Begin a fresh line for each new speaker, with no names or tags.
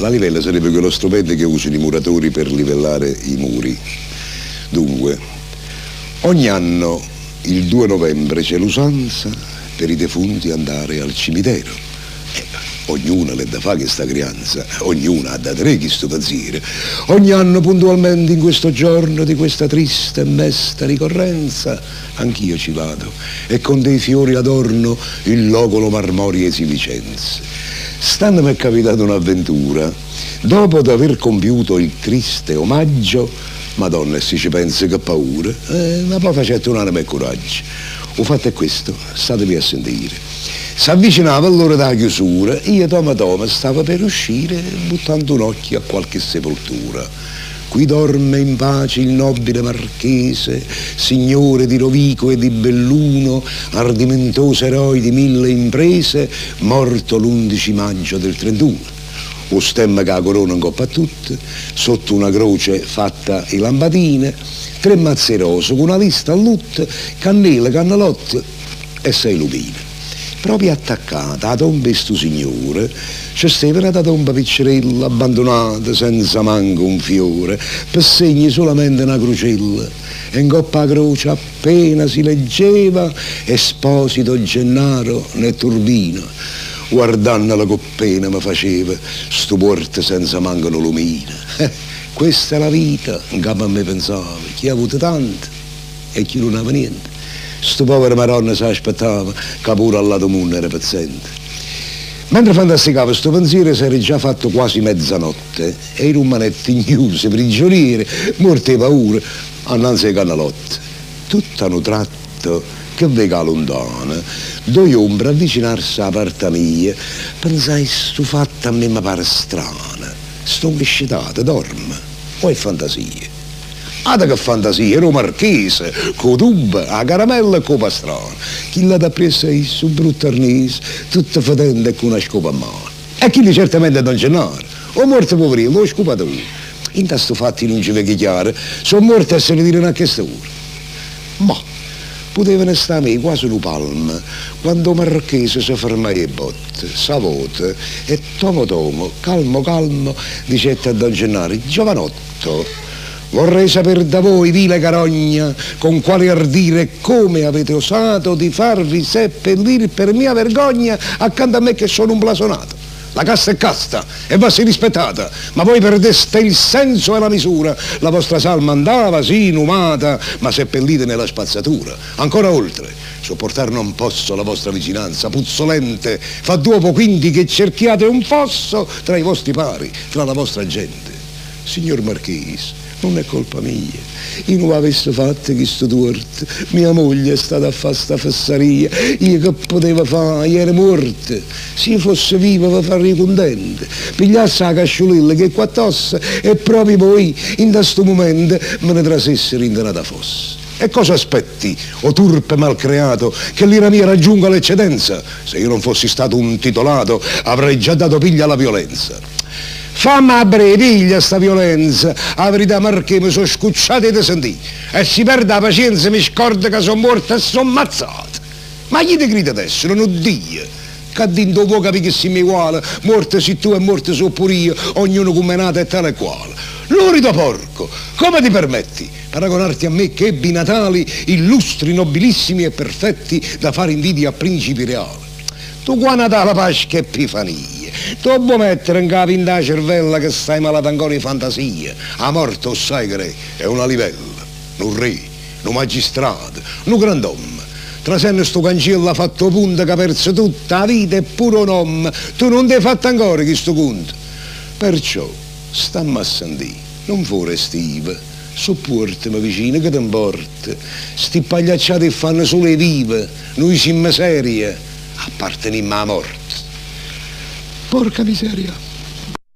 La livella sarebbe quello strumento che usano i muratori per livellare i muri. Dunque, ogni anno il 2 novembre c'è l'usanza per i defunti andare al cimitero. Eh, ognuno le da fare questa crianza, ognuno ha da tre chi sto pensiero. Ogni anno puntualmente in questo giorno di questa triste e mesta ricorrenza, anch'io ci vado e con dei fiori adorno il locolo marmorie si licenze. Stando mi è capitata un'avventura. Dopo di aver compiuto il triste omaggio, Madonna, se ci pensa che paura, eh, ma poi facete un'anima e coraggio. Ho fatto è questo, statevi a sentire. Si avvicinava l'ora della chiusura, io toma toma stava per uscire buttando un occhio a qualche sepoltura. Qui dorme in pace il nobile marchese, signore di Rovico e di Belluno, ardimentoso eroe di mille imprese, morto l'11 maggio del 31 o stemma che la corona in coppa a tutte, sotto una croce fatta in lampadine, tre mazze rose con una lista a lutto, cannelle, cannalotte e sei lupine. Proprio attaccata a tomba sto signore, c'è stava una tomba piccerella abbandonata senza manco un fiore, per segni solamente una crocella. E in coppa a croce appena si leggeva Esposito Gennaro né Turbino guardando la coppena mi faceva sto porto senza mancano lumina. Eh, questa è la vita, in capo a me pensava, chi ha avuto tanto e chi non aveva niente. Sto povero maronna si aspettava che pure al lato mondo era paziente. Mentre fantasticava sto pensiero si era già fatto quasi mezzanotte e i rumanetti ignusi, prigionieri, morti di paura, annanzi ai canalotte. Tutto hanno tratto che vega lontana, due ombre avvicinarsi alla parte mia, pensai, sto fatto a me mi pare strana, sto viscitata, dorme, o è fantasia? Ada che fantasia, ero marchese, con tuba, a caramella e con pastrana. Chi l'ha da presso è su brutto arnese, tutta fedente e con una scopa a mano. E chi certamente non c'è nare, o morto poverino, lo scopato. In questo fatti non ci vede chiaro, sono morto a se ne dire a questa ora. Ma potevano stare quasi un palmo quando Marchese si fermò e botte, savote e tomo tomo, calmo calmo, dicette a Don Gennaro, giovanotto, vorrei sapere da voi, vile carogna, con quale ardire e come avete osato di farvi seppellire per mia vergogna accanto a me che sono un blasonato. La casta è casta e va si rispettata, ma voi perdeste il senso e la misura. La vostra salma andava, sì, inumata, ma seppellite nella spazzatura. Ancora oltre, sopportare non posso la vostra vicinanza puzzolente. Fa dopo quindi che cerchiate un fosso tra i vostri pari, tra la vostra gente. Signor Marchese, non è colpa mia. Io non avessi fatto questo torto. Mia moglie è stata a fare sta fesseria. Io che poteva fare? Io ero morta. Se io fossi viva vi farei contente. Pigliassi la casciolilla che qua tosse e proprio poi, in questo momento, me ne trasessero in denata fossa. E cosa aspetti, o turpe malcreato, che l'ira mia raggiunga l'eccedenza? Se io non fossi stato un titolato, avrei già dato piglia alla violenza. Fammi a breve, piglia sta violenza. La verità Marche mi sono scucciato e ti sentì. E si perde la pazienza, mi scorda che sono morta e sono ammazzata. Ma chi ti grida adesso? Non ho Dio. Che dentro può capire che siamo uguali. Morte sei tu e morte sono pure io. Ognuno come è nato e tale e quale. Lurido porco, come ti permetti? Paragonarti a me che ebbi natali illustri, nobilissimi e perfetti da fare invidia a principi reali. Tu qua Natale Pasqua e Epifania. Tu puoi mettere in capo in da cervella che stai malato ancora di fantasia. A morte, sai che è una livella, un re, un magistrato, un grand'uomo. Trasenne sto cancello ha fatto punta che ha perso tutta la vita e pure un uomo. Tu non ti hai fatto ancora questo conto. Perciò, stammi a sentire, non fuori stive, sopportami vicino che ti importa. Sti pagliacciati fanno solo le vive, noi siamo serie, apparteniamo alla morte. Porca miseria.